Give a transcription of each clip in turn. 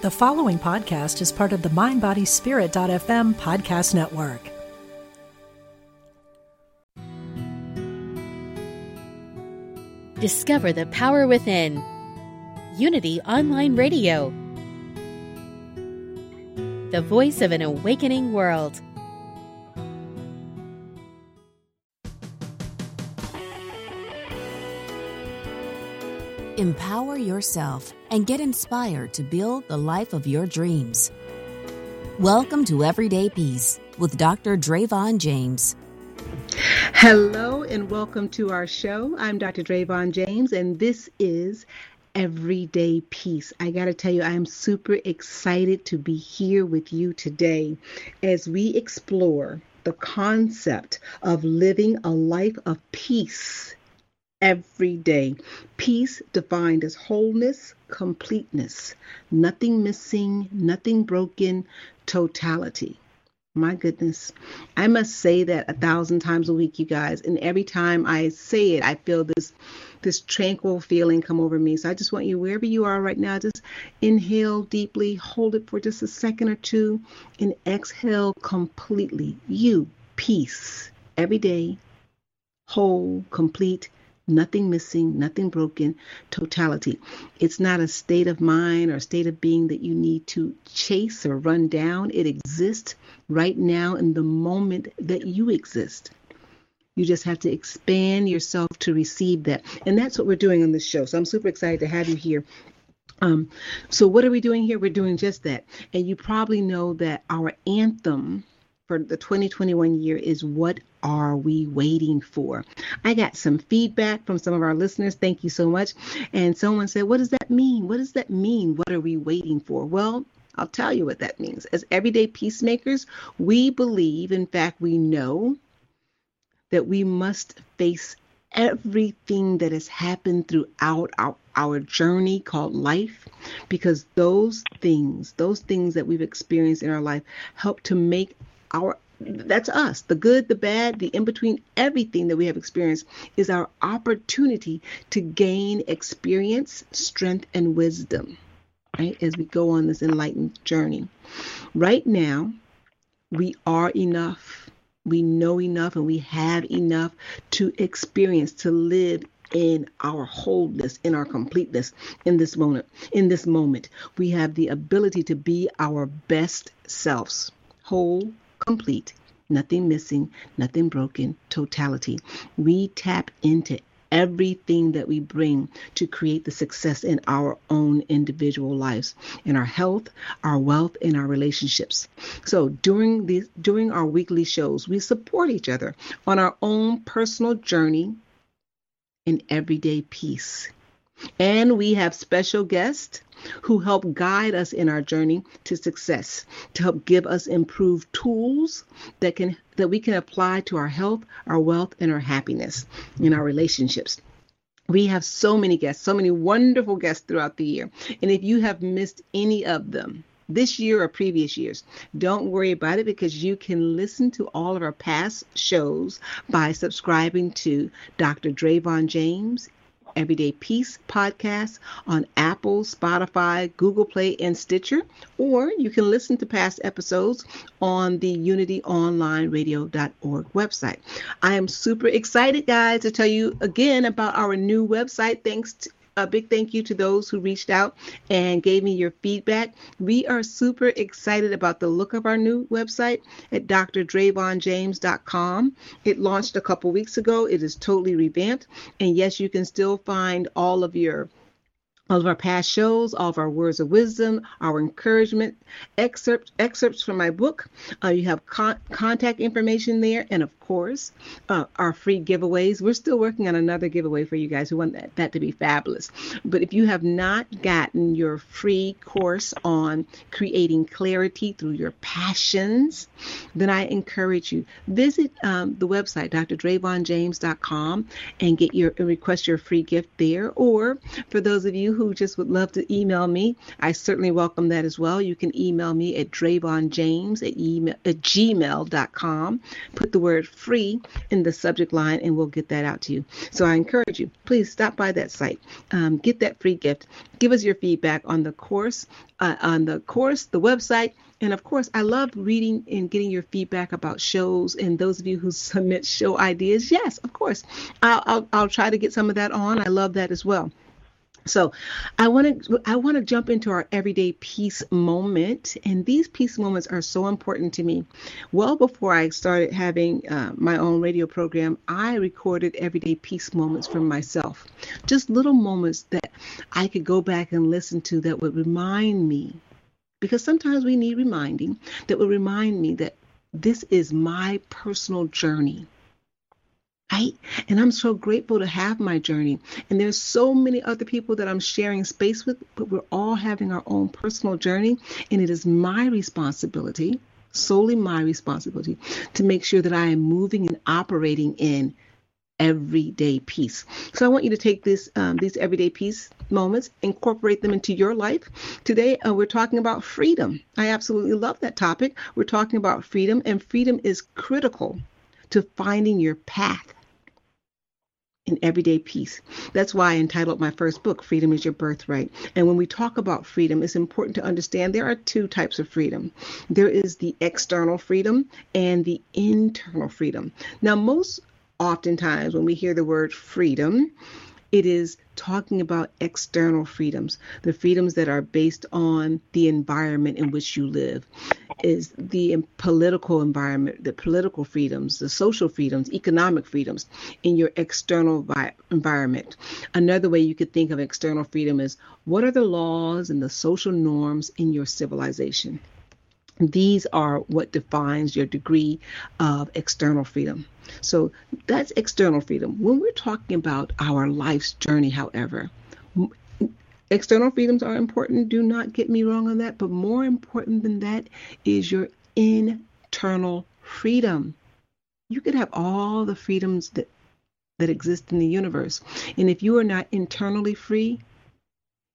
The following podcast is part of the MindBodySpirit.fm podcast network. Discover the power within. Unity Online Radio. The voice of an awakening world. Empower yourself and get inspired to build the life of your dreams. Welcome to Everyday Peace with Dr. Dravon James. Hello and welcome to our show. I'm Dr. Dravon James, and this is Everyday Peace. I got to tell you, I am super excited to be here with you today as we explore the concept of living a life of peace every day. Peace defined as wholeness, completeness, nothing missing, nothing broken, totality. My goodness. I must say that a thousand times a week, you guys. And every time I say it, I feel this this tranquil feeling come over me. So I just want you, wherever you are right now, just inhale deeply, hold it for just a second or two, and exhale completely. You, peace, every day, whole, complete, nothing missing, nothing broken, totality. It's not a state of mind or a state of being that you need to chase or run down. It exists right now in the moment that you exist. You just have to expand yourself to receive that. And that's what we're doing on this show. So I'm super excited to have you here. Um, so, what are we doing here? We're doing just that. And you probably know that our anthem for the 2021 year is what are we waiting for? I got some feedback from some of our listeners. Thank you so much. And someone said, What does that mean? What does that mean? What are we waiting for? Well, I'll tell you what that means. As everyday peacemakers, we believe, in fact, we know that we must face everything that has happened throughout our, our journey called life because those things, those things that we've experienced in our life help to make our that's us. The good the bad the in between everything that we have experienced is our opportunity to gain experience strength and wisdom right as we go on this enlightened journey. Right now we are enough. We know enough and we have enough to experience to live in our wholeness in our completeness in this moment. In this moment we have the ability to be our best selves whole complete, nothing missing, nothing broken, totality. We tap into everything that we bring to create the success in our own individual lives in our health our wealth and our relationships so during these during our weekly shows we support each other on our own personal journey in everyday peace and we have special guests who help guide us in our journey to success, to help give us improved tools that can that we can apply to our health, our wealth, and our happiness in our relationships. We have so many guests, so many wonderful guests throughout the year. And if you have missed any of them, this year or previous years. Don't worry about it because you can listen to all of our past shows by subscribing to Dr. Dravon James Everyday Peace podcast on Apple, Spotify, Google Play, and Stitcher, or you can listen to past episodes on the unityonlineradio.org website. I am super excited, guys, to tell you again about our new website. Thanks to a big thank you to those who reached out and gave me your feedback. We are super excited about the look of our new website at drdravonjames.com. It launched a couple weeks ago. It is totally revamped. And yes, you can still find all of your all of our past shows, all of our words of wisdom, our encouragement, excerpts excerpts from my book. Uh, you have con- contact information there, and of course, uh, our free giveaways. We're still working on another giveaway for you guys who want that, that to be fabulous. But if you have not gotten your free course on creating clarity through your passions, then I encourage you visit um, the website drdravonjames.com and get your request your free gift there. Or for those of you who just would love to email me, I certainly welcome that as well. You can email me at dravonjames at, email, at gmail.com. Put the word free in the subject line and we'll get that out to you. So I encourage you, please stop by that site. Um, get that free gift. Give us your feedback on the course, uh, on the course, the website, and of course, I love reading and getting your feedback about shows. And those of you who submit show ideas, yes, of course, I'll, I'll, I'll try to get some of that on. I love that as well. So, I want to I want to jump into our everyday peace moment, and these peace moments are so important to me. Well, before I started having uh, my own radio program, I recorded everyday peace moments for myself, just little moments that I could go back and listen to that would remind me because sometimes we need reminding that would remind me that this is my personal journey. Right? And I'm so grateful to have my journey. And there's so many other people that I'm sharing space with, but we're all having our own personal journey. And it is my responsibility, solely my responsibility, to make sure that I am moving and operating in everyday peace. So I want you to take this um, these everyday peace moments, incorporate them into your life. Today uh, we're talking about freedom. I absolutely love that topic. We're talking about freedom, and freedom is critical to finding your path in everyday peace. That's why I entitled my first book, Freedom is Your Birthright. And when we talk about freedom, it's important to understand there are two types of freedom there is the external freedom and the internal freedom. Now, most oftentimes when we hear the word freedom, it is talking about external freedoms, the freedoms that are based on the environment in which you live, is the political environment, the political freedoms, the social freedoms, economic freedoms in your external vi- environment. Another way you could think of external freedom is what are the laws and the social norms in your civilization? These are what defines your degree of external freedom. So that's external freedom. When we're talking about our life's journey, however, external freedoms are important. Do not get me wrong on that. But more important than that is your internal freedom. You could have all the freedoms that that exist in the universe. And if you are not internally free,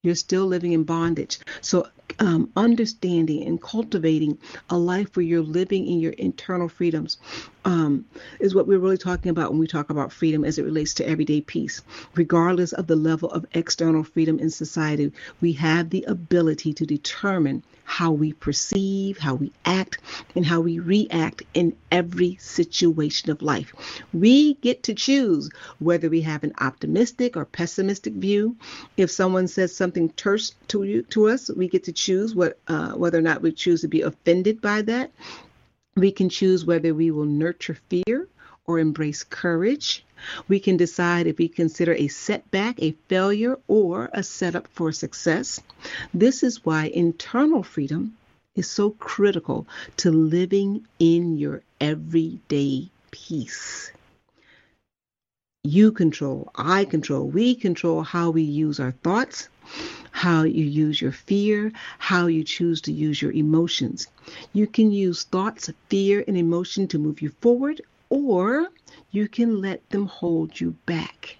you're still living in bondage. So, um, understanding and cultivating a life where you're living in your internal freedoms um, is what we're really talking about when we talk about freedom as it relates to everyday peace. Regardless of the level of external freedom in society, we have the ability to determine how we perceive, how we act, and how we react in every situation of life. We get to choose whether we have an optimistic or pessimistic view. If someone says something terse to you, to us, we get to choose what uh, whether or not we choose to be offended by that. We can choose whether we will nurture fear or embrace courage. We can decide if we consider a setback a failure or a setup for success. This is why internal freedom is so critical to living in your everyday peace. You control, I control, we control how we use our thoughts, how you use your fear, how you choose to use your emotions. You can use thoughts, fear, and emotion to move you forward, or you can let them hold you back.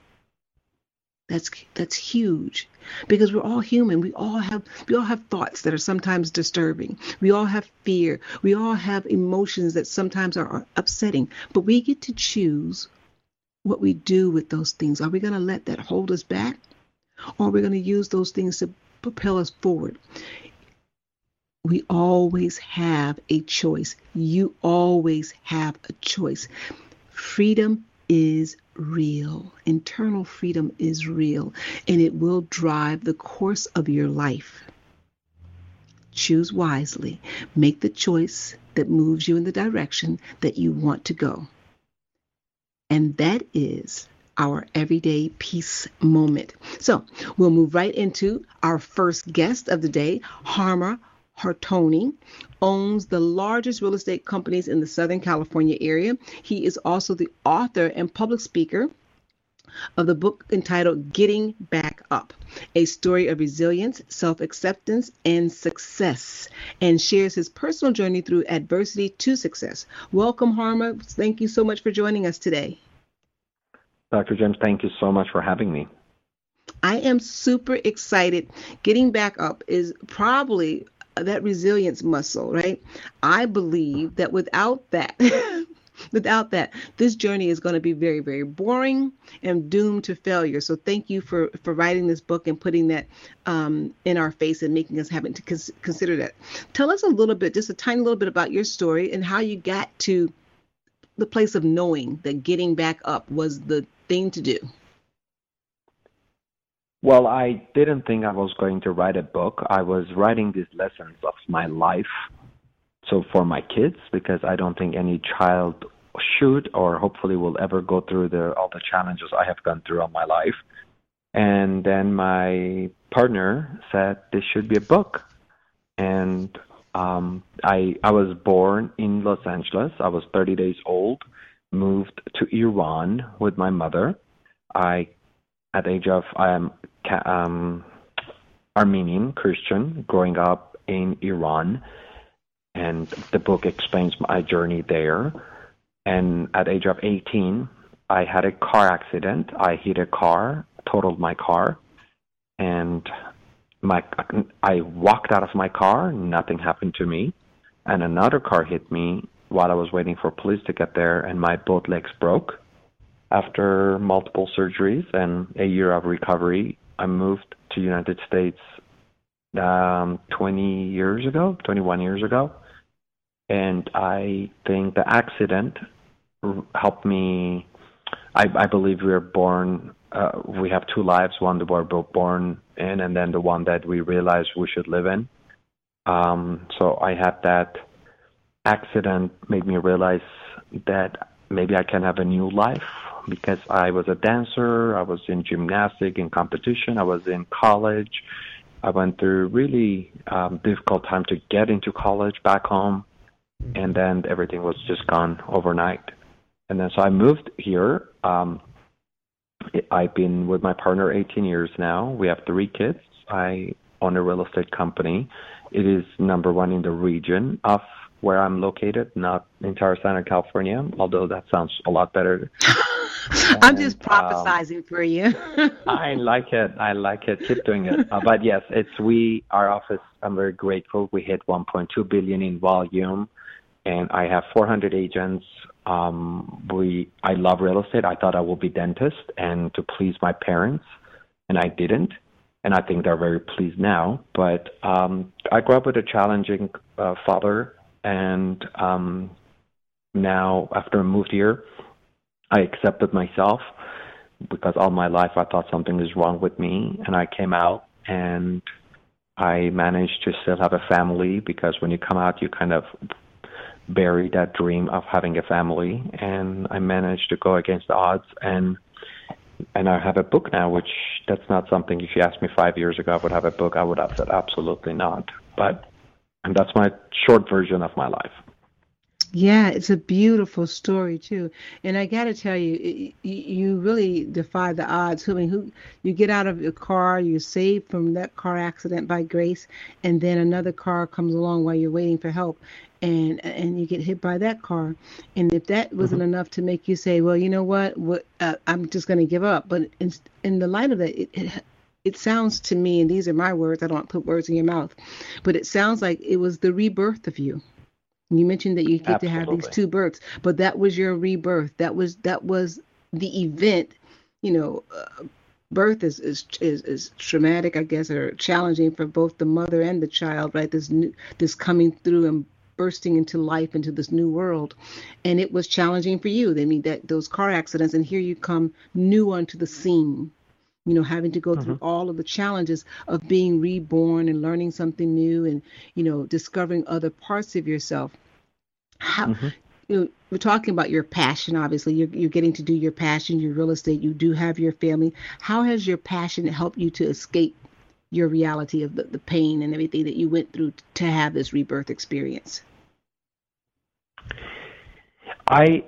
That's that's huge because we're all human. We all have we all have thoughts that are sometimes disturbing. We all have fear. We all have emotions that sometimes are upsetting. But we get to choose what we do with those things. Are we going to let that hold us back? or are we're going to use those things to propel us forward. We always have a choice. You always have a choice. Freedom is real. Internal freedom is real, and it will drive the course of your life. Choose wisely. Make the choice that moves you in the direction that you want to go. And that is our everyday peace moment. So we'll move right into our first guest of the day, Harma Hartoni owns the largest real estate companies in the Southern California area. He is also the author and public speaker of the book entitled Getting Back Up, a story of resilience, self acceptance, and success, and shares his personal journey through adversity to success. Welcome, Harma. Thank you so much for joining us today. Dr. James, thank you so much for having me. I am super excited. Getting back up is probably that resilience muscle, right? I believe that without that, without that, this journey is going to be very, very boring and doomed to failure. So thank you for for writing this book and putting that um, in our face and making us having to cons- consider that. Tell us a little bit, just a tiny little bit about your story and how you got to the place of knowing that getting back up was the thing to do. Well, I didn't think I was going to write a book. I was writing these lessons of my life. So for my kids, because I don't think any child should or hopefully will ever go through the all the challenges I have gone through all my life. And then my partner said this should be a book. And um I I was born in Los Angeles. I was 30 days old, moved to Iran with my mother. I at the age of I am um, Armenian Christian growing up in Iran, and the book explains my journey there. And at age of 18, I had a car accident. I hit a car, totaled my car, and my I walked out of my car. Nothing happened to me, and another car hit me while I was waiting for police to get there, and my both legs broke. After multiple surgeries and a year of recovery, I moved to United States um, 20 years ago, 21 years ago, and I think the accident helped me. I, I believe we are born. Uh, we have two lives: one that we're born in, and then the one that we realize we should live in. Um, so I had that accident made me realize that maybe I can have a new life because I was a dancer, I was in gymnastic in competition, I was in college. I went through really um, difficult time to get into college back home, and then everything was just gone overnight. And then so I moved here. Um, I've been with my partner 18 years now. We have three kids. I own a real estate company. It is number one in the region of where I'm located, not entire Southern California, although that sounds a lot better. I'm just prophesizing um, for you. I like it. I like it. Keep doing it. Uh, but yes, it's we. Our office. I'm very grateful. We hit 1.2 billion in volume, and I have 400 agents. Um, we. I love real estate. I thought I would be dentist and to please my parents, and I didn't. And I think they're very pleased now. But um, I grew up with a challenging uh, father, and um, now after I moved here, I accepted myself because all my life I thought something was wrong with me, and I came out and I managed to still have a family because when you come out, you kind of bury that dream of having a family, and I managed to go against the odds and and I have a book now, which that's not something. If you asked me five years ago, I would have a book. I would have said absolutely not. But and that's my short version of my life. Yeah, it's a beautiful story too, and I got to tell you, it, you really defy the odds. I mean, who you get out of your car, you're saved from that car accident by grace, and then another car comes along while you're waiting for help, and and you get hit by that car, and if that wasn't mm-hmm. enough to make you say, well, you know what, what uh, I'm just going to give up, but in in the light of that, it, it it sounds to me, and these are my words, I don't put words in your mouth, but it sounds like it was the rebirth of you you mentioned that you get Absolutely. to have these two births, but that was your rebirth. That was that was the event. You know, uh, birth is, is is is traumatic, I guess, or challenging for both the mother and the child. Right? This new, this coming through and bursting into life into this new world, and it was challenging for you. I mean, that those car accidents, and here you come new onto the scene you know having to go through mm-hmm. all of the challenges of being reborn and learning something new and you know discovering other parts of yourself. How mm-hmm. you know, we're talking about your passion obviously. You're, you're getting to do your passion your real estate. You do have your family. How has your passion helped you to escape your reality of the, the pain and everything that you went through to have this rebirth experience? I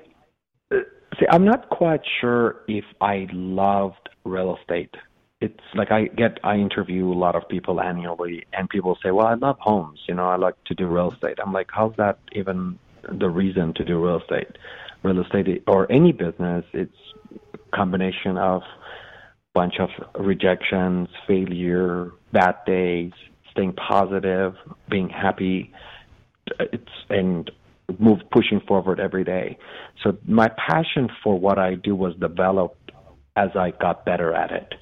uh, see i'm not quite sure if i loved real estate it's like I get I interview a lot of people annually and people say, Well, I love homes, you know, I like to do real estate. I'm like, How's that even the reason to do real estate. Real estate or any business, it's a combination of bunch of rejections, failure, bad days, staying positive, being happy, it's and move pushing forward every day. So my passion for what I do was developed as I got better at it.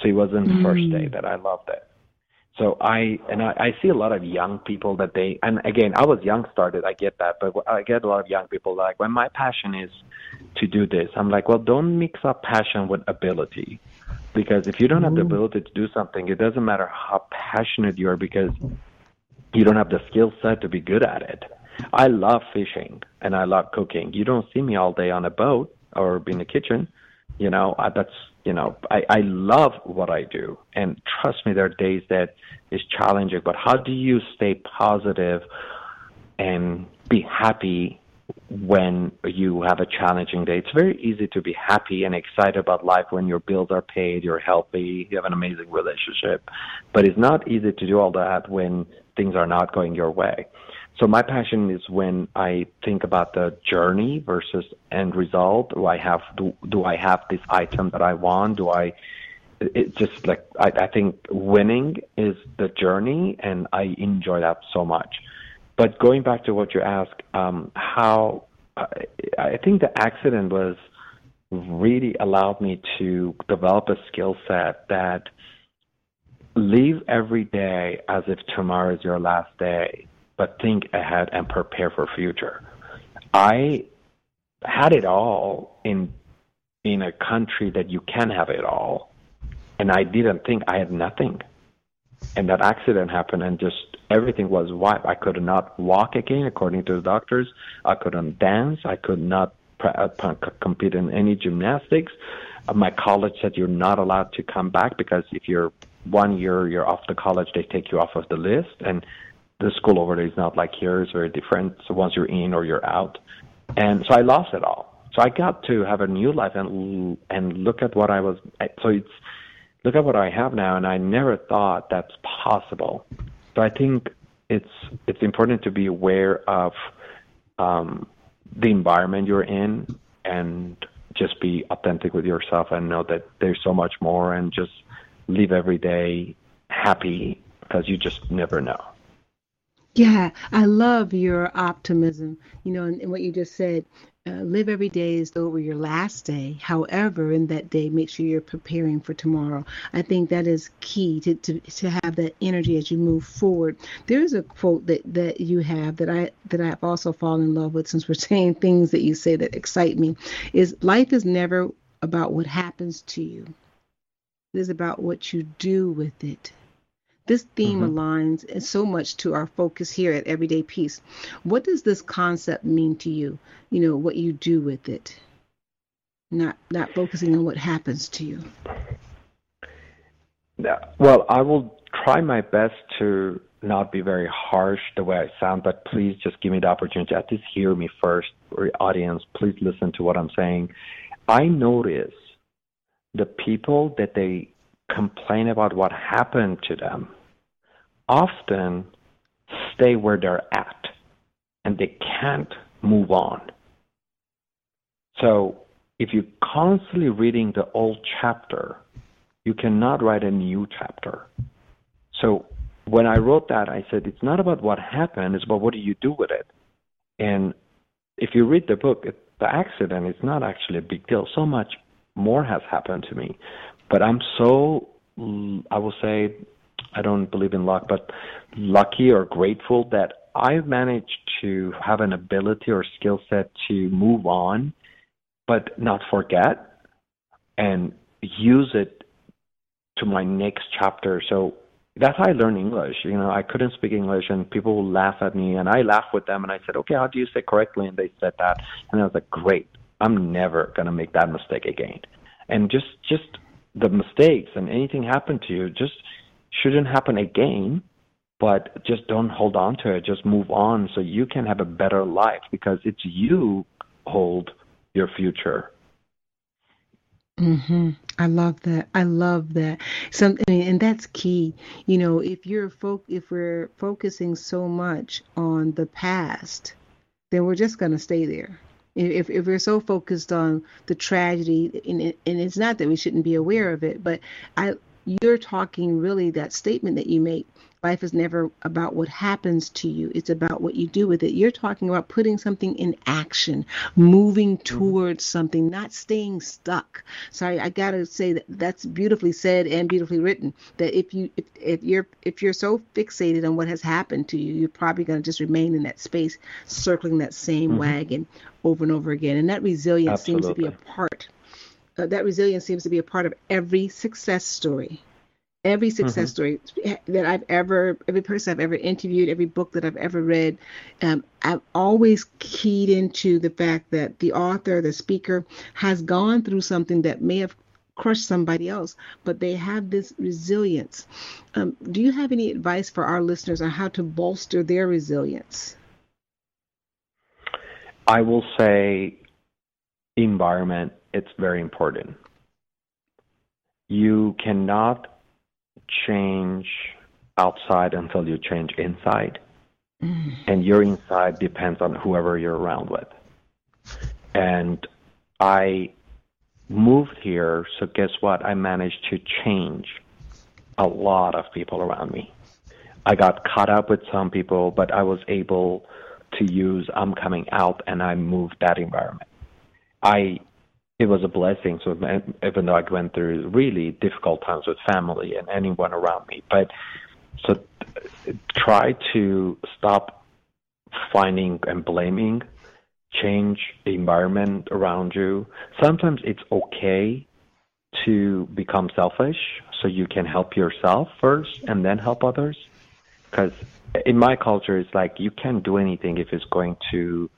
So it wasn't the first day mm. that I loved it. So I and I, I see a lot of young people that they and again I was young started I get that but I get a lot of young people like when my passion is to do this I'm like well don't mix up passion with ability because if you don't have the ability to do something it doesn't matter how passionate you are because you don't have the skill set to be good at it. I love fishing and I love cooking. You don't see me all day on a boat or in the kitchen. You know, I, that's you know, I, I love what I do, and trust me, there are days that is challenging. But how do you stay positive and be happy when you have a challenging day? It's very easy to be happy and excited about life when your bills are paid, you're healthy, you have an amazing relationship. But it's not easy to do all that when things are not going your way. So my passion is when I think about the journey versus end result. Do I have do, do I have this item that I want? Do I it's just like I, I think winning is the journey, and I enjoy that so much. But going back to what you asked, um, how I, I think the accident was really allowed me to develop a skill set that live every day as if tomorrow is your last day but think ahead and prepare for future. I had it all in in a country that you can have it all, and I didn't think I had nothing. And that accident happened, and just everything was wiped. I could not walk again, according to the doctors. I couldn't dance. I could not uh, compete in any gymnastics. Uh, my college said you're not allowed to come back because if you're one year you're off the college, they take you off of the list. And the school over there is not like here; it's very different. So once you're in or you're out, and so I lost it all. So I got to have a new life and and look at what I was. So it's look at what I have now, and I never thought that's possible. So I think it's it's important to be aware of um, the environment you're in and just be authentic with yourself and know that there's so much more and just live every day happy because you just never know. Yeah, I love your optimism. You know, and, and what you just said. Uh, live every day as though it were your last day. However, in that day, make sure you're preparing for tomorrow. I think that is key to, to, to have that energy as you move forward. There's a quote that, that you have that I that I've also fallen in love with since we're saying things that you say that excite me. Is life is never about what happens to you. It is about what you do with it. This theme mm-hmm. aligns so much to our focus here at Everyday Peace. What does this concept mean to you? You know, what you do with it. Not not focusing on what happens to you. Well, I will try my best to not be very harsh the way I sound, but please just give me the opportunity to at least hear me first, or audience. Please listen to what I'm saying. I notice the people that they complain about what happened to them often stay where they're at and they can't move on. So if you're constantly reading the old chapter, you cannot write a new chapter. So when I wrote that, I said, it's not about what happened, it's about what do you do with it. And if you read the book, it, the accident is not actually a big deal. So much more has happened to me. But I'm so, I will say, I don't believe in luck, but lucky or grateful that I've managed to have an ability or skill set to move on, but not forget and use it to my next chapter. So that's how I learned English. You know, I couldn't speak English, and people would laugh at me, and I laughed with them, and I said, "Okay, how do you say correctly?" And they said that, and I was like, "Great, I'm never gonna make that mistake again." And just, just the mistakes and anything happened to you, just shouldn't happen again, but just don't hold on to it. Just move on so you can have a better life because it's you hold your future. hmm I love that. I love that. Some, I mean, and that's key. You know, if you're fo- if we're focusing so much on the past, then we're just going to stay there. If, if we're so focused on the tragedy, and, and it's not that we shouldn't be aware of it, but I, you're talking really that statement that you make Life is never about what happens to you, it's about what you do with it. You're talking about putting something in action, moving mm-hmm. towards mm-hmm. something, not staying stuck. Sorry, I got to say that that's beautifully said and beautifully written. That if you if, if you're if you're so fixated on what has happened to you, you're probably going to just remain in that space circling that same mm-hmm. wagon over and over again. And that resilience Absolutely. seems to be a part uh, that resilience seems to be a part of every success story every success mm-hmm. story that I've ever, every person I've ever interviewed, every book that I've ever read, um, I've always keyed into the fact that the author, the speaker, has gone through something that may have crushed somebody else, but they have this resilience. Um, do you have any advice for our listeners on how to bolster their resilience? I will say environment, it's very important. You cannot change outside until you change inside. Mm. And your inside depends on whoever you're around with. And I moved here, so guess what? I managed to change a lot of people around me. I got caught up with some people, but I was able to use I'm coming out and I moved that environment. I it was a blessing. So even though I went through really difficult times with family and anyone around me, but so try to stop finding and blaming, change the environment around you. Sometimes it's okay to become selfish so you can help yourself first and then help others. Because in my culture, it's like you can't do anything if it's going to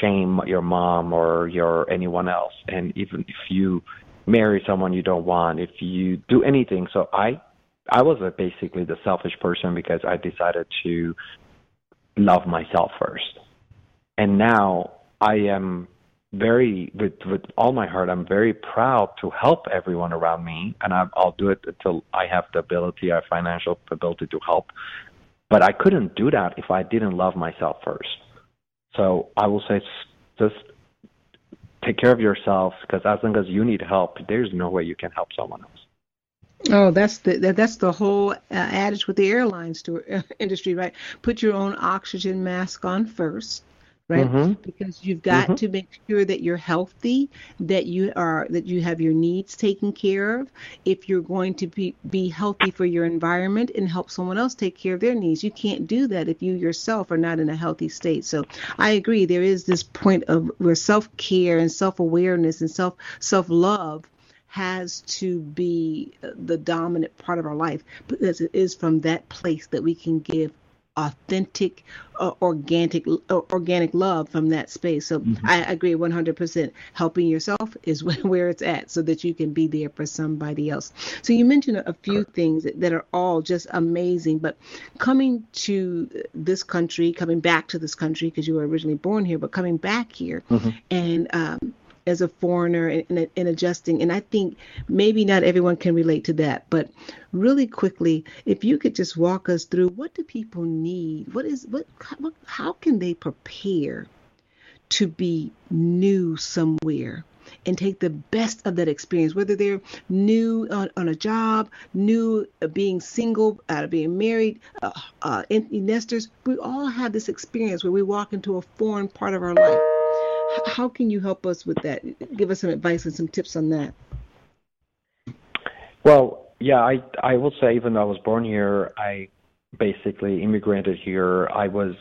shame your mom or your anyone else. And even if you marry someone you don't want if you do anything. So i i was basically the selfish person because i decided to love myself first. And now i am very with with all my heart i'm very proud to help everyone around me. And I, i'll do it until i have the ability our financial ability to help. But i couldn't do that if i didn't love myself first so I will say just take care of yourself because as long as you need help, there's no way you can help someone else. Oh, that's the that's the whole uh, adage with the airlines to, uh, industry, right? Put your own oxygen mask on first, right? Mm-hmm. Because you've got mm-hmm. to make sure that you're healthy, that you are that you have your needs taken care of. If you're going to be be healthy for your environment and help someone else take care of their needs, you can't do that if you yourself are not in a healthy state. So I agree. There is this point of where self care and self awareness and self self love has to be the dominant part of our life because it is from that place that we can give authentic uh, organic uh, organic love from that space so mm-hmm. i agree 100% helping yourself is where it's at so that you can be there for somebody else so you mentioned a few things that, are all just amazing but coming to this country coming back to this country because you were originally born here but coming back here mm-hmm. and um, as a foreigner and, and, adjusting. And I think maybe not everyone can relate to that, but really quickly, if you could just walk us through what do people need? What is what? what how can they prepare to be new somewhere? and take the best of that experience, whether they're new on, on a job, new uh, being single, out of being married, uh, uh, nesters. We all have this experience where we walk into a foreign part of our life how can you help us with that? Give us some advice and some tips on that. Well, yeah, I I will say even though I was born here, I basically immigrated here. I was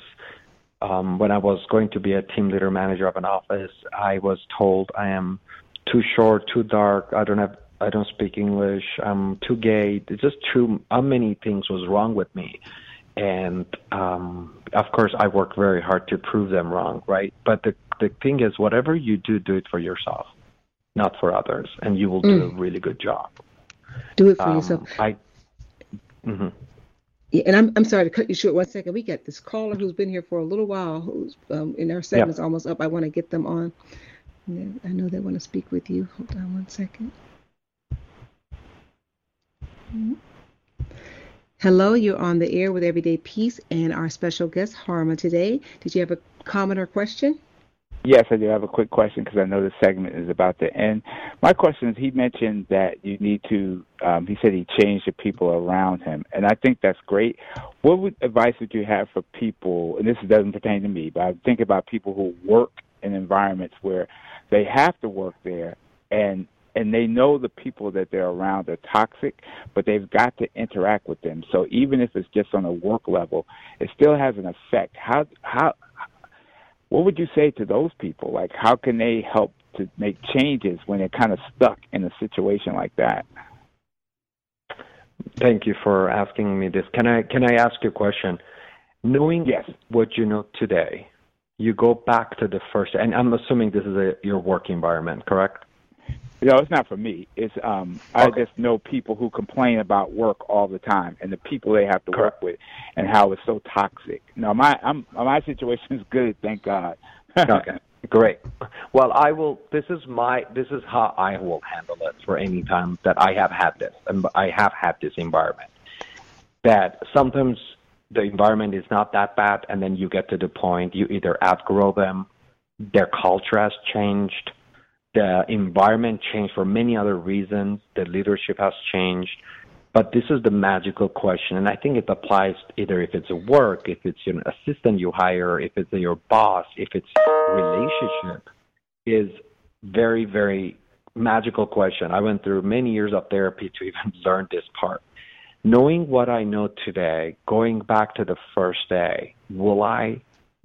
um, when I was going to be a team leader manager of an office, I was told I am too short, too dark. I don't have I don't speak English. I'm too gay. It's just too how many things was wrong with me. And um of course I worked very hard to prove them wrong, right? But the the thing is, whatever you do, do it for yourself, not for others, and you will do mm. a really good job. Do it for um, yourself. I. Mm-hmm. Yeah, and I'm I'm sorry to cut you short. One second. We got this caller who's been here for a little while. Who's um, in our segment's yep. almost up. I want to get them on. I know they want to speak with you. Hold on one second. Mm-hmm. Hello, you're on the air with Everyday Peace and our special guest Harma today. Did you have a comment or question? Yes, I do have a quick question because I know the segment is about to end. My question is: He mentioned that you need to. Um, he said he changed the people around him, and I think that's great. What would, advice would you have for people? And this doesn't pertain to me, but I think about people who work in environments where they have to work there, and and they know the people that they're around are toxic, but they've got to interact with them. So even if it's just on a work level, it still has an effect. How how what would you say to those people? Like how can they help to make changes when they're kind of stuck in a situation like that? Thank you for asking me this. Can I can I ask you a question? Knowing yes. what you know today, you go back to the first, and I'm assuming this is a, your work environment, correct? No, it's not for me. It's um I just know people who complain about work all the time and the people they have to Correct. work with and how it's so toxic. No, my I'm my situation is good, thank God. okay, great. Well, I will. This is my. This is how I will handle it for any time that I have had this, and I have had this environment. That sometimes the environment is not that bad, and then you get to the point you either outgrow them, their culture has changed, the environment changed for many other reasons, the leadership has changed. But this is the magical question, and I think it applies either if it's a work, if it's an assistant you hire, if it's your boss, if it's relationship, is very, very magical question. I went through many years of therapy to even learn this part. Knowing what I know today, going back to the first day, will I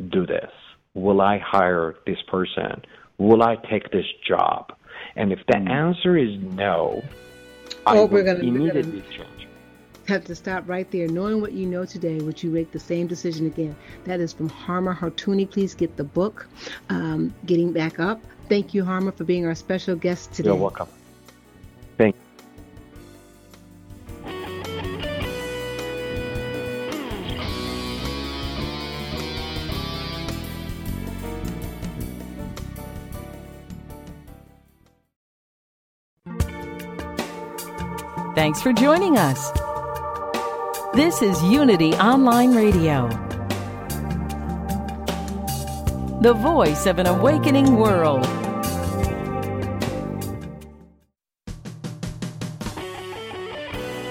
do this? Will I hire this person? Will I take this job? And if the answer is no, I Oh, will we're gonna- we're gonna- immediately change. Have to stop right there. Knowing what you know today, would you make the same decision again? That is from Harmer Hartuni. Please get the book, um, Getting Back Up. Thank you, Harmer, for being our special guest today. You're welcome. Thanks for joining us. This is Unity Online Radio, the voice of an awakening world.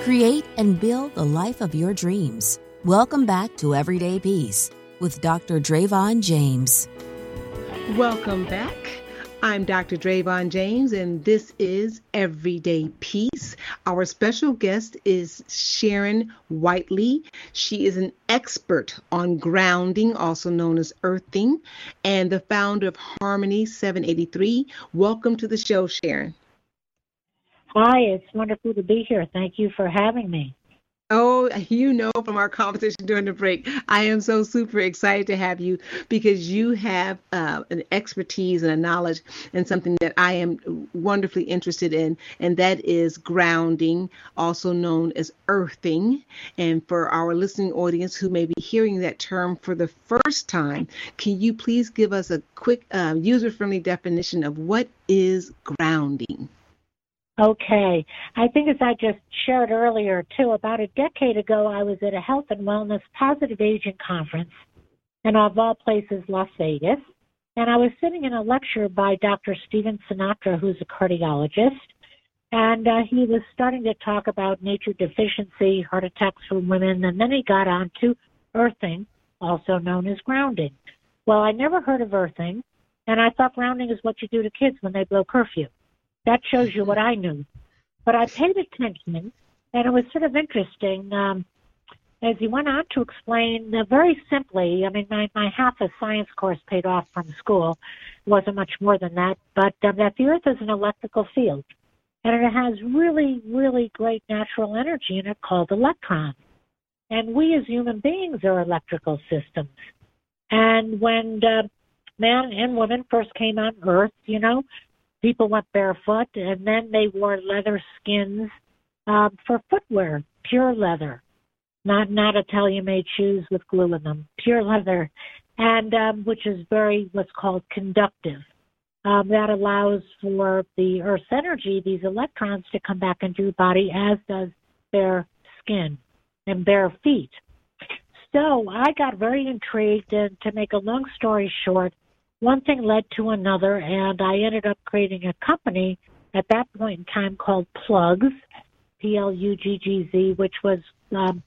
Create and build the life of your dreams. Welcome back to Everyday Peace with Dr. Dravon James. Welcome back. I'm Dr. Dravon James, and this is Everyday Peace. Our special guest is Sharon Whiteley. She is an expert on grounding, also known as earthing, and the founder of Harmony 783. Welcome to the show, Sharon. Hi, it's wonderful to be here. Thank you for having me. Oh, you know from our conversation during the break, I am so super excited to have you because you have uh, an expertise and a knowledge and something that I am wonderfully interested in, and that is grounding, also known as earthing. And for our listening audience who may be hearing that term for the first time, can you please give us a quick um, user friendly definition of what is grounding? Okay. I think as I just shared earlier, too, about a decade ago, I was at a health and wellness positive aging conference, and of all places, Las Vegas. And I was sitting in a lecture by Dr. Stephen Sinatra, who's a cardiologist. And uh, he was starting to talk about nature deficiency, heart attacks for women, and then he got on to earthing, also known as grounding. Well, I never heard of earthing, and I thought grounding is what you do to kids when they blow curfew. That shows you what I knew. But I paid attention, and it was sort of interesting. Um, as he went on to explain uh, very simply, I mean, my, my half a science course paid off from school. It wasn't much more than that, but um, that the Earth is an electrical field. And it has really, really great natural energy in it called electrons. And we as human beings are electrical systems. And when uh, man and woman first came on Earth, you know, people went barefoot and then they wore leather skins um, for footwear, pure leather, not not Italian made shoes with glue in them, pure leather, and um, which is very what's called conductive. Um, that allows for the Earth's energy, these electrons, to come back into the body, as does bare skin and bare feet. So I got very intrigued, and to make a long story short, one thing led to another, and I ended up creating a company at that point in time called Pluggz, P L U G G Z, which was um,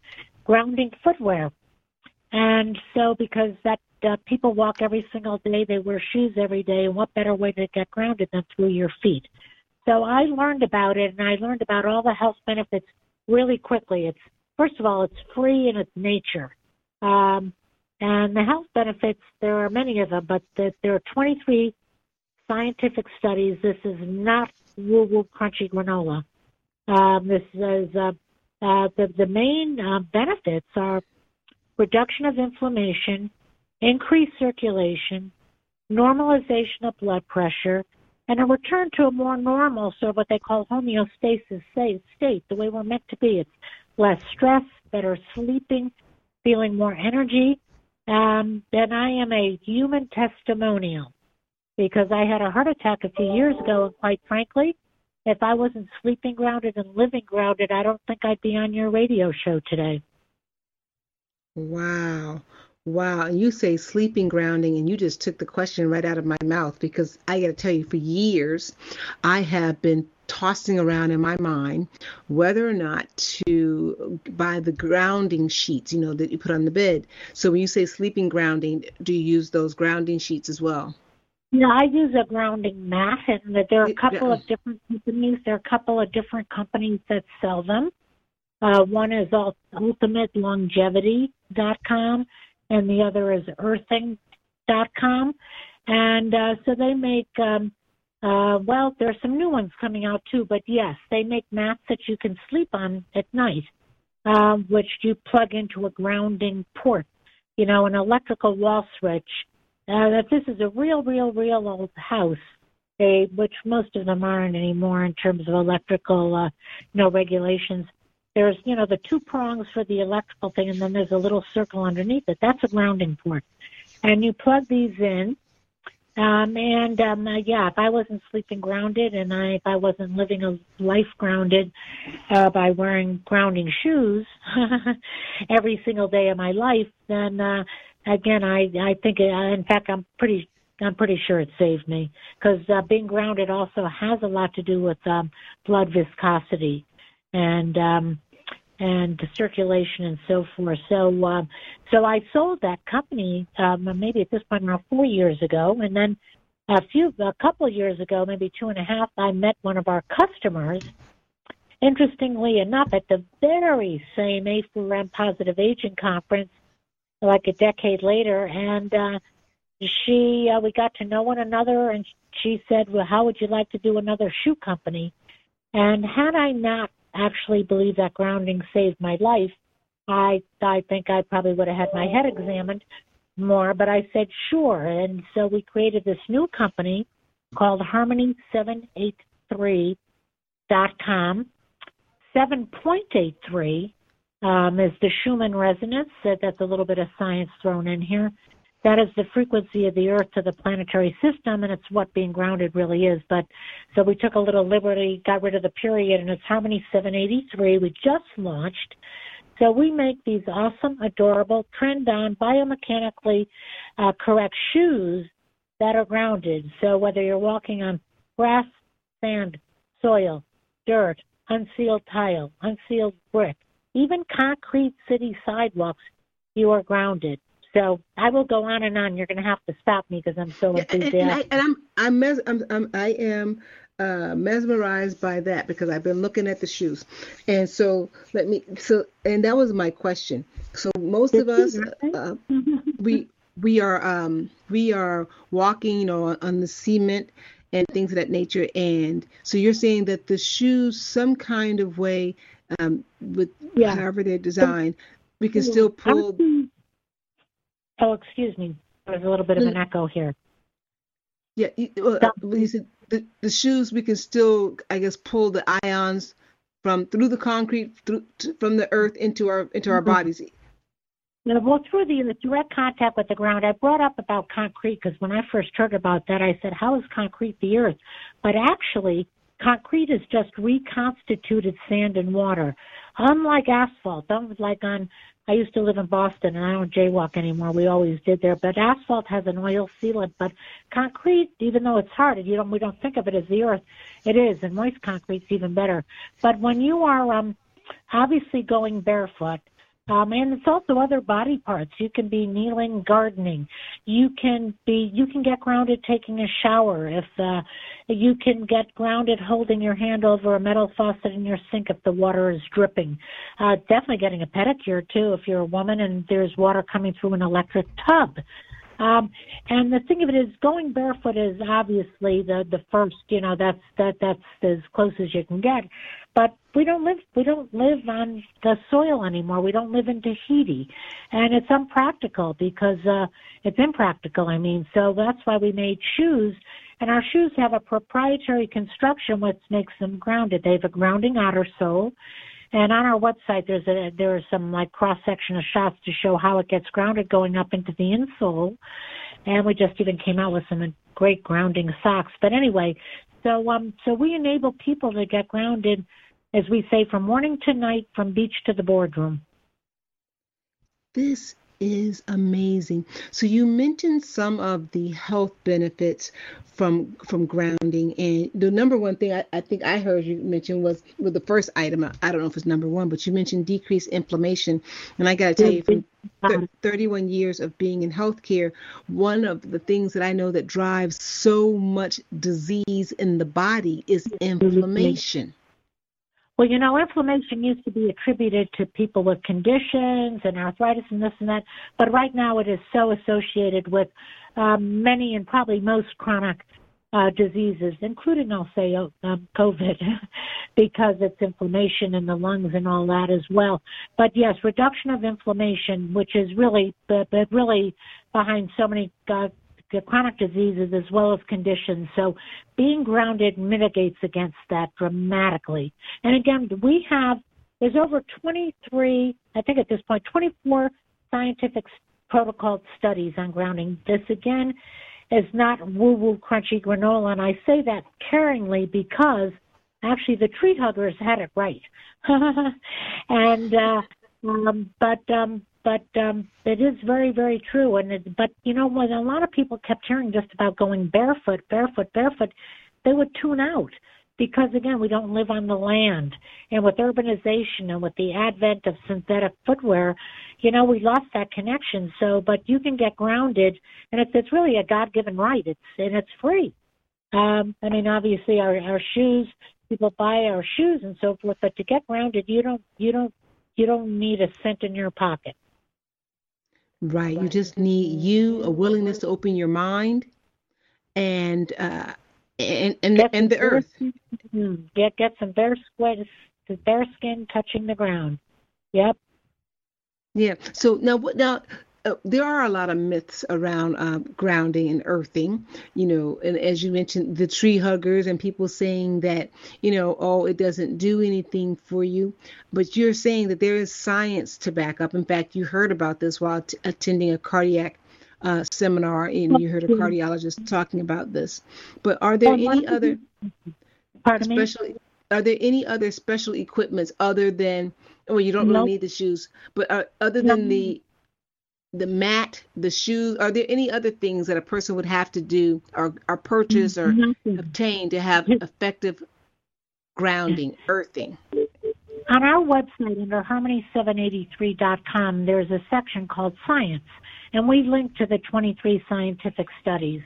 grounding footwear. And so, because that uh, people walk every single day, they wear shoes every day, and what better way to get grounded than through your feet? So I learned about it, and I learned about all the health benefits really quickly. It's first of all, it's free in its nature. Um, and the health benefits, there are many of them, but the, there are 23 scientific studies. This is not woo woo crunchy granola. Um, this is uh, uh, the the main uh, benefits are reduction of inflammation, increased circulation, normalization of blood pressure, and a return to a more normal, so what they call homeostasis state, the way we're meant to be. It's less stress, better sleeping, feeling more energy. Um, and I am a human testimonial because I had a heart attack a few years ago, and quite frankly, if I wasn't sleeping grounded and living grounded, I don't think I'd be on your radio show today. Wow. Wow. You say sleeping grounding, and you just took the question right out of my mouth because I got to tell you, for years, I have been tossing around in my mind whether or not to buy the grounding sheets, you know, that you put on the bed. So when you say sleeping grounding, do you use those grounding sheets as well? Yeah, I use a grounding mat, and there are a couple of different companies. There are a couple of different companies that sell them. Uh, one is ultimatelongevity.com, and the other is earthing.com. And uh, so they make, um, uh, well, there's some new ones coming out too, but yes, they make mats that you can sleep on at night, um, which you plug into a grounding port, you know, an electrical wall switch uh, that this is a real, real, real old house, a, which most of them aren't anymore in terms of electrical, uh, you know, regulations. There's, you know, the two prongs for the electrical thing, and then there's a little circle underneath it. That's a grounding port. And you plug these in, um, and um, uh, yeah, if I wasn't sleeping grounded and I, if I wasn't living a life grounded uh, by wearing grounding shoes every single day of my life, then uh, again, I I think uh, in fact I'm pretty I'm pretty sure it saved me. Because uh, being grounded also has a lot to do with um, blood viscosity. And um, and the circulation and so forth. So um, so I sold that company um, maybe at this point around four years ago, and then a few a couple of years ago, maybe two and a half, I met one of our customers. Interestingly enough, at the very same A4M Positive Aging Conference like a decade later, and uh, she uh, we got to know one another, and she said, "Well, how would you like to do another shoe company?" And had I not actually believe that grounding saved my life, I I think I probably would have had my head examined more. But I said sure, and so we created this new company called Harmony Seven Eight Three dot com. 7.83 um, is the Schumann resonance. That's a little bit of science thrown in here. That is the frequency of the Earth to the planetary system, and it's what being grounded really is. But so we took a little liberty, got rid of the period, and it's Harmony 783. We just launched. So we make these awesome, adorable, trend-on, biomechanically uh, correct shoes that are grounded. So whether you're walking on grass, sand, soil, dirt, unsealed tile, unsealed brick, even concrete city sidewalks, you are grounded. So I will go on and on. You're going to have to stop me because I'm so enthusiastic. And, and, I, and I'm I'm, mes- I'm, I'm I am uh, mesmerized by that because I've been looking at the shoes, and so let me so and that was my question. So most of us uh, we we are um we are walking you know on the cement and things of that nature and so you're saying that the shoes some kind of way um, with yeah. however they're designed, we can still pull. Oh, excuse me. There's a little bit of an echo here. Yeah, uh, said the, the shoes we can still, I guess, pull the ions from through the concrete, through from the earth into our into our mm-hmm. bodies. well, through the, the direct contact with the ground, I brought up about concrete because when I first heard about that, I said, "How is concrete the earth?" But actually, Concrete is just reconstituted sand and water. Unlike asphalt, unlike on I used to live in Boston, and I don't jaywalk anymore. We always did there, but asphalt has an oil sealant. But concrete, even though it's hard, you don't we don't think of it as the earth. It is, and moist concrete's even better. But when you are um, obviously going barefoot, um, and it's also other body parts. You can be kneeling, gardening. You can be, you can get grounded taking a shower. If uh, you can get grounded holding your hand over a metal faucet in your sink if the water is dripping. Uh, definitely getting a pedicure too if you're a woman and there's water coming through an electric tub. Um, and the thing of it is, going barefoot is obviously the the first. You know, that's that that's as close as you can get. But we don't live we don't live on the soil anymore. We don't live in Tahiti, and it's unpractical because uh, it's impractical. I mean, so that's why we made shoes. And our shoes have a proprietary construction which makes them grounded. They have a grounding outer sole, and on our website, there's a there's some like cross section of shots to show how it gets grounded going up into the insole. And we just even came out with some great grounding socks. But anyway, so um so we enable people to get grounded, as we say, from morning to night, from beach to the boardroom. This is amazing. So you mentioned some of the health benefits from from grounding, and the number one thing I, I think I heard you mention was well, the first item. I don't know if it's number one, but you mentioned decreased inflammation, and I got to tell you, from th- mm-hmm. 31 years of being in healthcare, one of the things that I know that drives so much disease in the body is mm-hmm. inflammation. Well, you know, inflammation used to be attributed to people with conditions and arthritis and this and that, but right now it is so associated with um, many and probably most chronic uh, diseases, including, I'll say, uh, um, COVID, because it's inflammation in the lungs and all that as well. But yes, reduction of inflammation, which is really, but, but really behind so many uh, chronic diseases as well as conditions. So being grounded mitigates against that dramatically. And again, we have, there's over 23, I think at this point, 24 scientific protocol studies on grounding. This again is not woo woo crunchy granola. And I say that caringly because actually the tree huggers had it right. and, uh, um, but um, but um, it is very, very true. And it, but you know, when a lot of people kept hearing just about going barefoot, barefoot, barefoot, they would tune out because again, we don't live on the land. And with urbanization and with the advent of synthetic footwear, you know, we lost that connection. So, but you can get grounded, and it's it's really a God-given right. It's and it's free. Um, I mean, obviously, our our shoes, people buy our shoes and so forth, but to get grounded, you don't you don't you don't need a cent in your pocket. Right. You just need you a willingness to open your mind and uh and and, Get and the earth. Get get some bare sweat, bare skin touching the ground. Yep. Yeah. So now what now uh, there are a lot of myths around um, grounding and earthing, you know, and as you mentioned, the tree huggers and people saying that, you know, oh, it doesn't do anything for you. But you're saying that there is science to back up. In fact, you heard about this while t- attending a cardiac uh, seminar, and you heard a cardiologist talking about this. But are there any other Pardon me? special? Are there any other special equipments other than? Well, you don't really Nope. need the shoes, but uh, other than the the mat, the shoes, are there any other things that a person would have to do or, or purchase or Nothing. obtain to have effective grounding, earthing? On our website under harmony783.com, there's a section called Science, and we link to the 23 scientific studies.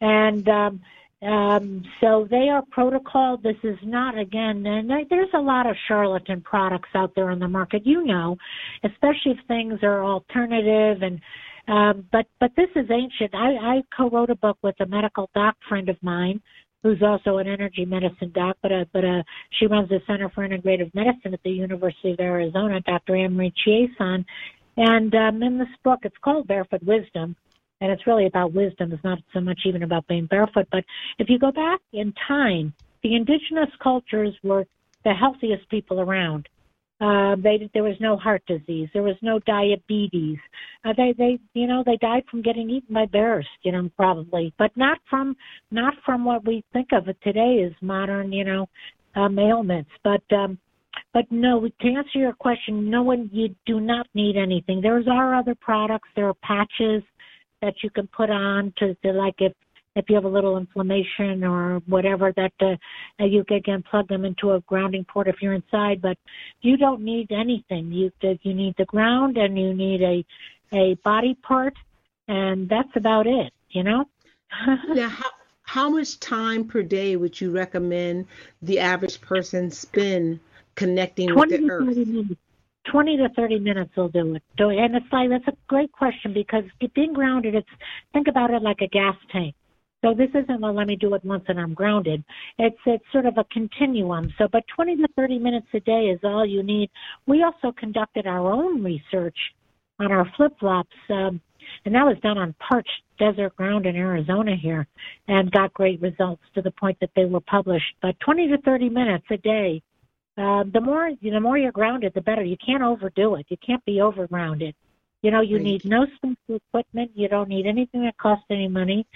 And um, um, so they are protocol. This is not, again, and there's a lot of charlatan products out there in the market, you know, especially if things are alternative and um, but but this is ancient. I, I co-wrote a book with a medical doc friend of mine who's also an energy medicine doc, but uh, but uh, she runs the Center for Integrative Medicine at the University of Arizona, Dr. Anne-Marie Chiasson. And um, in this book, it's called Barefoot Wisdom, and it's really about wisdom. It's not so much even about being barefoot. But if you go back in time, the indigenous cultures were the healthiest people around. Uh, they, there was no heart disease. There was no diabetes. Uh, they, they, you know, they died from getting eaten by bears, you know, probably, but not from, not from what we think of it today as modern, you know, um, ailments. But um, but no, to answer your question, no one you do not need anything. There's are other products. There are patches that you can put on to, to like if if you have a little inflammation or whatever that uh, you can again plug them into a grounding port if you're inside. But you don't need anything. You you need the ground and you need a a body part and that's about it you know? Now how, how much time per day would you recommend the average person spend connecting with the earth? minutes. 20 to 30 minutes will do it. And it's like, that's a great question because being grounded, it's, think about it like a gas tank. So this isn't well, let me do it once and I'm grounded. It's it's sort of a continuum. So, but 20 to 30 minutes a day is all you need. We also conducted our own research on our flip flops, um, and that was done on parched desert ground in Arizona here, and got great results to the point that they were published. But 20 to 30 minutes a day. Uh, the more the more you're grounded, the better. You can't overdo it. You can't be over grounded. You know, you right. need no special equipment. You don't need anything that costs any money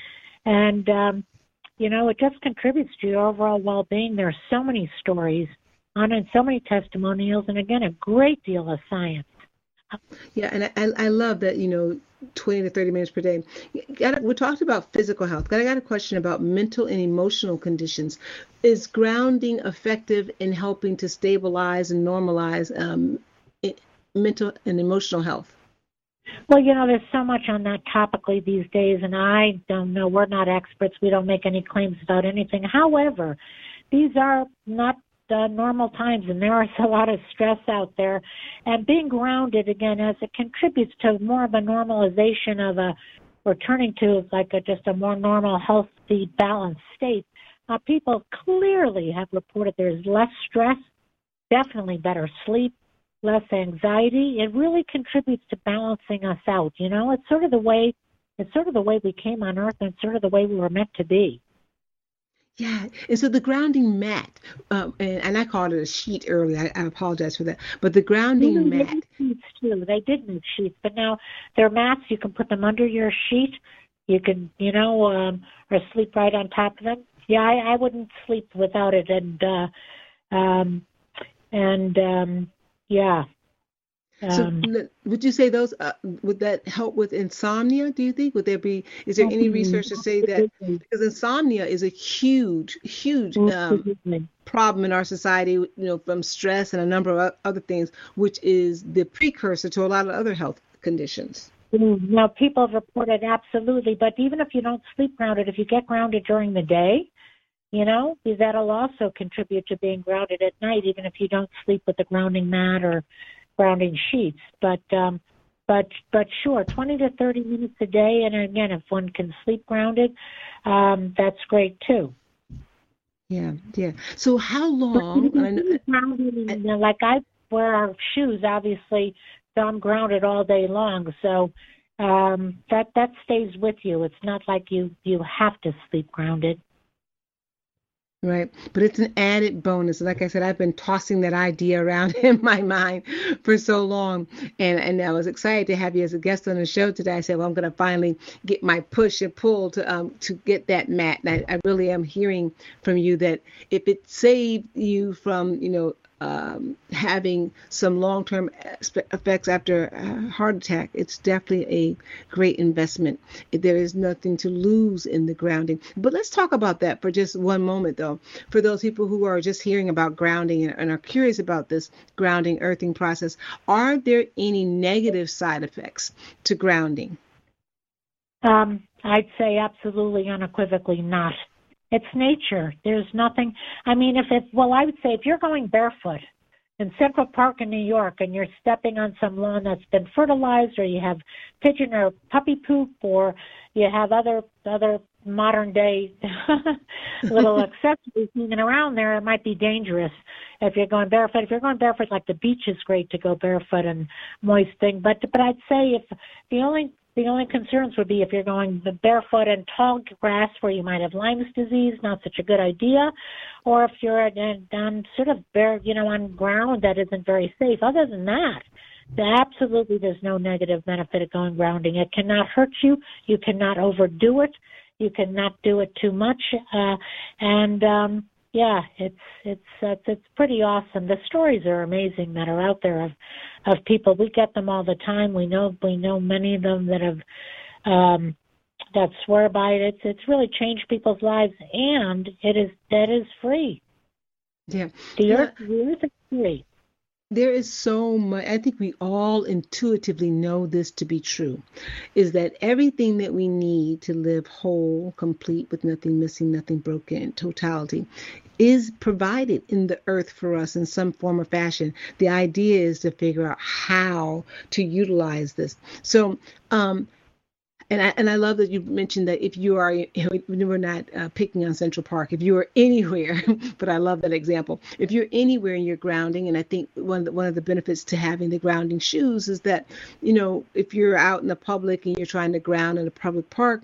and um, you know it just contributes to your overall well-being. There are so many stories on it, so many testimonials, and again, a great deal of science. Yeah, and I, I love that you know 20 to 30 minutes per day. We talked about physical health. But I got a question about mental and emotional conditions. Is grounding effective in helping to stabilize and normalize um, mental and emotional health? Well, you know, there's so much on that topically these days, and I don't know. We're not experts. We don't make any claims about anything. However, these are not uh, normal times, and there is a lot of stress out there. And being grounded again, as it contributes to more of a normalization of a returning to like a, just a more normal, healthy, balanced state. Uh, people clearly have reported there's less stress, definitely better sleep, less anxiety, it really contributes to balancing us out. You know, it's sort of the way it's sort of the way we came on earth and sort of the way we were meant to be. Yeah, and so the grounding mat, um, and, and I called it a sheet earlier. I, I apologize for that, but the grounding mm-hmm. mat. Sheets too. They did make sheets, but now they're mats. You can put them under your sheet. You can, you know, um, or sleep right on top of them. Yeah, I, I wouldn't sleep without it, and uh, um, and um, yeah. Um, so would you say those uh, would that help with insomnia? Do you think would there be is there any research to say that because insomnia is a huge huge um, problem in our society, you know, from stress and a number of other things, which is the precursor to a lot of other health conditions. Now, people have reported absolutely, but even if you don't sleep grounded, if you get grounded during the day, you know, that'll also contribute to being grounded at night, even if you don't sleep with the grounding mat or grounding sheets. But um, but but sure, 20 to 30 minutes a day, and again, if one can sleep grounded, um, that's great too. Yeah, yeah. So how long? grounded, and, like I wear our shoes, obviously, so I'm grounded all day long. So um, that that stays with you. It's not like you you have to sleep grounded. Right. But it's an added bonus. Like I said, I've been tossing that idea around in my mind for so long. And and I was excited to have you as a guest on the show today. I said, well, I'm going to finally get my push and pull to um to get that mat. And I, I really am hearing from you that if it saved you from, you know, um, having some long-term effects after a heart attack, it's definitely a great investment. There is nothing to lose in the grounding. But let's talk about that for just one moment, though. For those people who are just hearing about grounding and, and are curious about this grounding, earthing process, are there any negative side effects to grounding? Um, I'd say absolutely unequivocally not. It's nature. There's nothing. I mean, if it, well, I would say if you're going barefoot in Central Park in New York and you're stepping on some lawn that's been fertilized, or you have pigeon or puppy poop, or you have other other modern day little accessories hanging around there, it might be dangerous if you're going barefoot. If you're going barefoot, like the beach is great to go barefoot and moist thing. But but I'd say if the only the only concerns would be if you're going the barefoot in tall grass where you might have Lyme's disease, not such a good idea, or if you're on sort of bare, you know, on ground that isn't very safe. Other than that, absolutely there's no negative benefit of going grounding. It cannot hurt you. You cannot overdo it. You cannot do it too much. Uh, and um, yeah, it's it's it's it's pretty awesome. The stories are amazing that are out there of of people. We get them all the time. We know we know many of them that have um that swear by it. It's it's really changed people's lives and it is that is free. Yeah. The Yeah. earth the earth is free. There is so much, I think we all intuitively know this to be true, is that everything that we need to live whole, complete, with nothing missing, nothing broken, totality, is provided in the earth for us in some form or fashion. The idea is to figure out how to utilize this. So, um, and I, and I love that you mentioned that if you are, you know, we're not uh, picking on Central Park, if you are anywhere, but I love that example. If you're anywhere and you're grounding, and I think one of the, one of the benefits to having the grounding shoes is that, you know, if you're out in the public and you're trying to ground in a public park,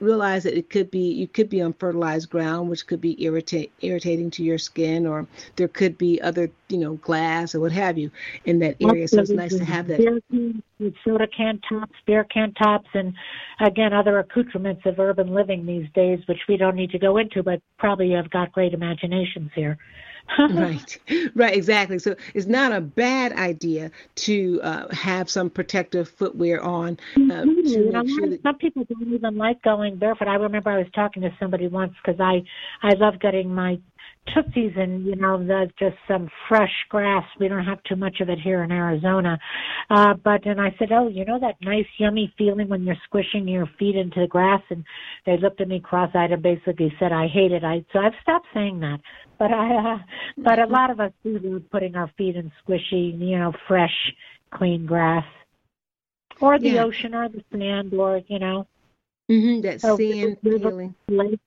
realize that it could be you could be on fertilized ground, which could be irritate irritating to your skin, or there could be other, you know, glass or what have you in that area. So it's nice to have that. With soda can tops, beer can tops, and again other accoutrements of urban living these days, which we don't need to go into, but probably you have got great imaginations here. right right exactly so it's not a bad idea to uh, have some protective footwear on uh, Absolutely. to know, make sure that some people don't even like going barefoot. I remember I was talking to somebody once because I I love getting my tootsies and you know the just some fresh grass. We don't have too much of it here in Arizona, uh, but and I said, oh, you know that nice yummy feeling when you're squishing your feet into the grass, and they looked at me cross-eyed and basically said, I hate it. I so I've stopped saying that, but I uh, but a lot of us do love putting our feet in squishy, you know, fresh, clean grass or the Yeah. ocean or the sand or you know hmm that Oh, sand feeling lake.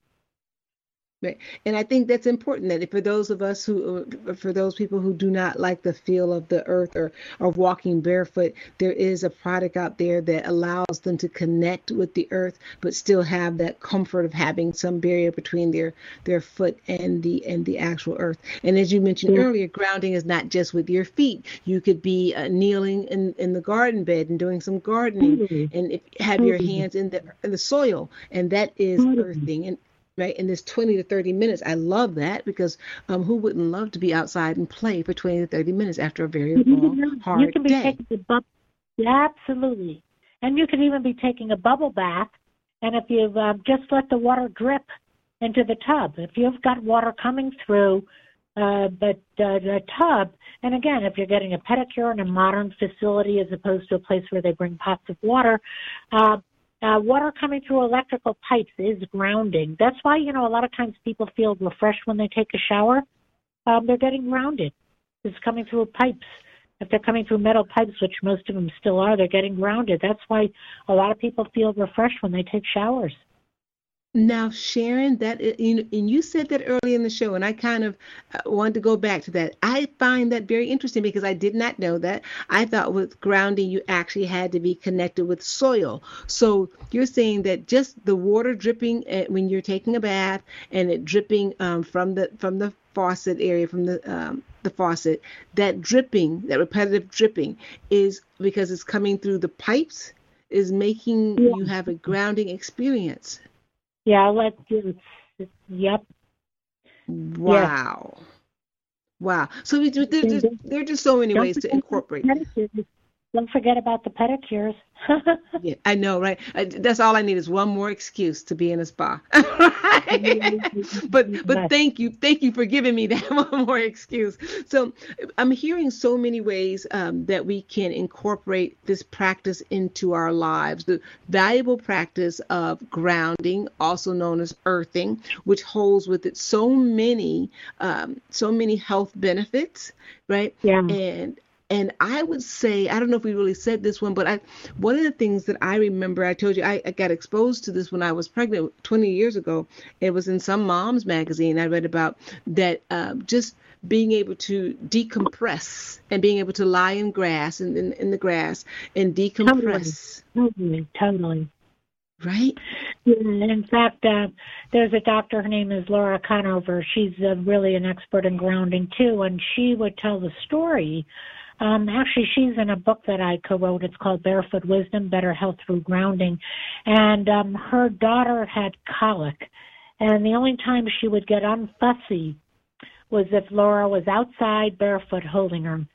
Right. And I think that's important that for those of us who, uh, for those people who do not like the feel of the earth or, or walking barefoot, there is a product out there that allows them to connect with the earth, but still have that comfort of having some barrier between their, their foot and the, and the actual earth. And as you mentioned Yeah. earlier, grounding is not just with your feet. You could be uh, kneeling in, in the garden bed and doing some gardening Totally. and if, have your hands in the, in the soil. And that is Totally. earthing. And right in this 20 to 30 minutes. I love that because um, who wouldn't love to be outside and play for 20 to 30 minutes after a very long can, hard you can be day? taking a bub- yeah, absolutely, and you can even be taking a bubble bath. And if you uh, just let the water drip into the tub, if you've got water coming through uh, the, the the tub, and again, if you're getting a pedicure in a modern facility as opposed to a place where they bring pots of water, uh, uh, water coming through electrical pipes is grounding. That's why you know a lot of times people feel refreshed when they take a shower. Um, they're getting grounded. It's coming through pipes. If they're coming through metal pipes, which most of them still are, they're getting grounded. That's why a lot of people feel refreshed when they take showers. Now sharon that you and you said that early in the show and i kind of uh, wanted to go back to that. I find that very interesting because i did not know that. I thought with grounding you actually had to be connected with soil. So you're saying that just the water dripping uh, when you're taking a bath and it dripping um, from the from the faucet area from the um, the faucet that dripping that repetitive dripping is because it's coming through the pipes is making Yeah. you have a grounding experience Yeah, I'll let you. Yep. Wow. Wow. So we, there, are just so many ways to incorporate. pedicures. Don't forget about the pedicures. Yeah, I know, right? That's all I need is one more excuse to be in a spa. but but thank you, thank you for giving me that one more excuse. So I'm hearing so many ways um, that we can incorporate this practice into our lives. The valuable practice of grounding, also known as earthing, which holds with it so many um, so many health benefits, right? yeah. and and I would say I don't know if we really said this one, but I one of the things that I remember I told you I, I got exposed to this when I was pregnant 20 years ago. It was in some mom's magazine I read about that um, just being able to decompress and being able to lie in grass and in, in the grass and decompress, Totally. Totally. right? In fact, uh, there's a doctor. Her name is Laura Koniver. She's uh, really an expert in grounding too, and she would tell the story. Um, actually, she's in a book that I co-wrote. It's called Barefoot Wisdom: Better Health Through Grounding, and um, her daughter had colic, And the only time she would get unfussy was if Laura was outside barefoot holding her.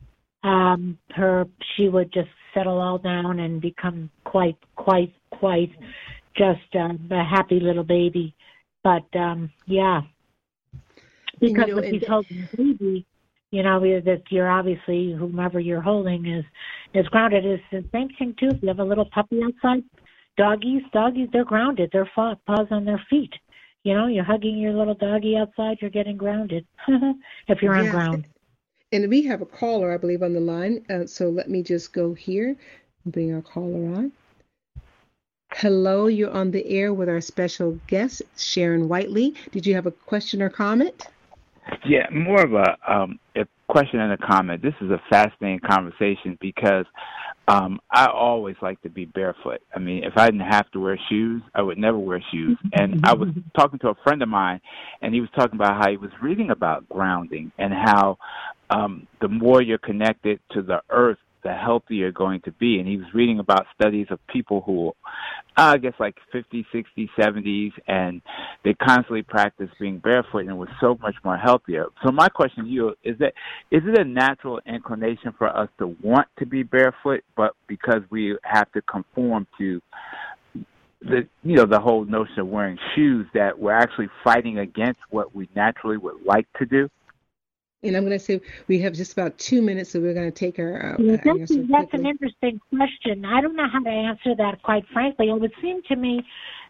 Um, her she would just settle all down and become quite, quite, quite just um, a happy little baby. But um, yeah, because you know, if he's holding a baby, you know that you're obviously whomever you're holding is is grounded. is the same thing too. If you have a little puppy outside, doggies, doggies, they're grounded. They're paws on their feet. You know, you're hugging your little doggy outside, you're getting grounded if you're on ground. And we have a caller, I believe, on the line. Uh, so let me just go here and bring our caller on. Hello, you're on the air with our special guest, Sharon Whiteley. Did you have a question or comment? Yeah, more of a, um, a question and a comment. This is a fascinating conversation because um, I always like to be barefoot. I mean, if I didn't have to wear shoes, I would never wear shoes. And I was talking to a friend of mine, and he was talking about how he was reading about grounding and how um, the more you're connected to the earth, the healthier going to be. And he was reading about studies of people who, I guess, like 50, 60, 70s, and they constantly practice being barefoot and was so much more healthier. So my question to you is that is it a natural inclination for us to want to be barefoot, but because we have to conform to the you know the whole notion of wearing shoes that we're actually fighting against what we naturally would like to do and I'm going to say we have just about two minutes, so we're going to take our. Uh, that's, that's an interesting question. I don't know how to answer that, quite frankly. It would seem to me,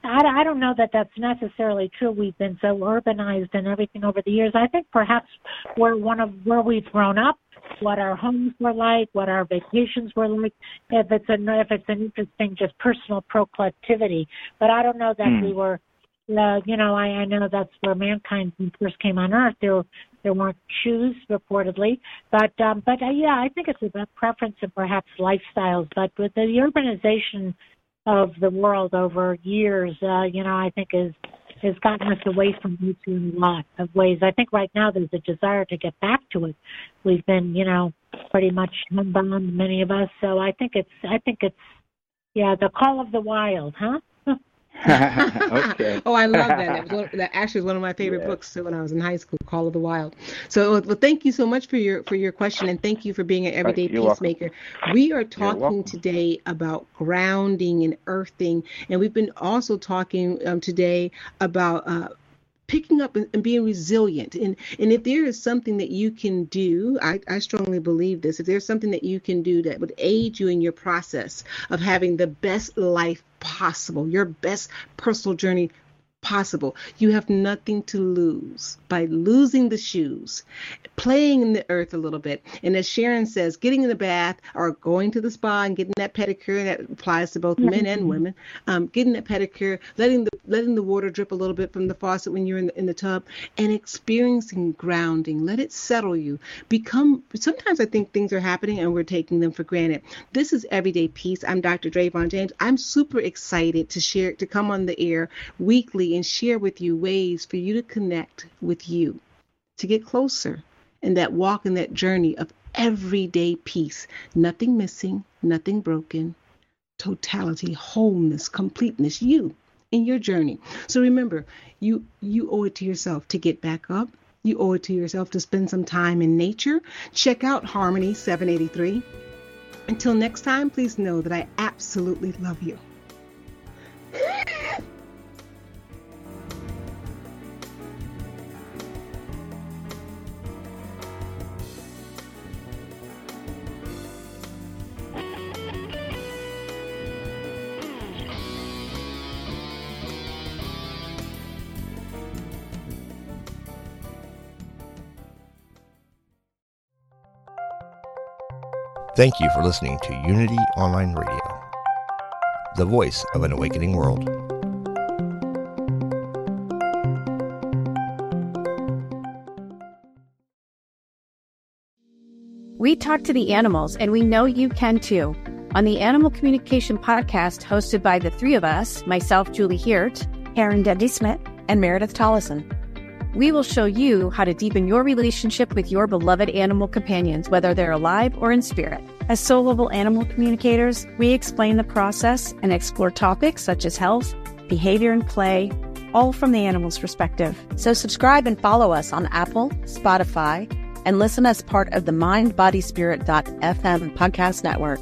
I, I don't know that that's necessarily true. We've been so urbanized and everything over the years. I think perhaps we're one of where we've grown up, what our homes were like, what our vacations were like. If it's an if it's an interesting just personal proclivity, but I don't know that mm. we were uh, you know, I, I know that's where mankind first came on Earth. There, there weren't shoes reportedly, but um, but uh, yeah, I think it's about preference and perhaps lifestyles. But with the urbanization of the world over years, uh, you know, I think is has gotten us away from nature in a lot of ways. I think right now there's a desire to get back to it. We've been, you know, pretty much homebound, many of us. So I think it's, I think it's, yeah, the call of the wild, huh? okay. oh, I love that. That, one, that actually was one of my favorite yeah. books when I was in high school, Call of the Wild. So, well, thank you so much for your for your question, and thank you for being an everyday You're peacemaker. Welcome. We are talking today about grounding and earthing, and we've been also talking um, today about uh, picking up and, and, being resilient. And and if there is something that you can do, I, I strongly believe this, if there's something that you can do that would aid you in your process of having the best life possible, your best personal journey possible. You have nothing to lose by losing the shoes, playing in the earth a little bit. And as Sharon says, getting in the bath or going to the spa and getting that pedicure, that applies to both mm-hmm. men and women, um, getting that pedicure, letting the letting the water drip a little bit from the faucet when you're in the, in the tub, and experiencing grounding. Let it settle you. Become. Sometimes I think things are happening and we're taking them for granted. This is Everyday Peace. I'm Dr. Dravon James. I'm super excited to share to come on the air weekly and share with you ways for you to connect with you, to get closer in that walk in that journey of everyday peace. Nothing missing, nothing broken, totality, wholeness, completeness, you in your journey. So remember, you you owe it to yourself to get back up. You owe it to yourself to spend some time in nature. Check out Harmony 783. Until next time, please know that I absolutely love you. Thank you for listening to Unity Online Radio, the voice of an awakening world. We talk to the animals, and we know you can too. On the Animal Communication Podcast, hosted by the three of us myself, Julie Hiert, Aaron Dudley Smith, and Meredith Tollison. We will show you how to deepen your relationship with your beloved animal companions, whether they're alive or in spirit. As soul level animal communicators, we explain the process and explore topics such as health, behavior and play, all from the animal's perspective. So subscribe and follow us on Apple, Spotify, and listen as part of the mindbodyspirit.fm podcast network.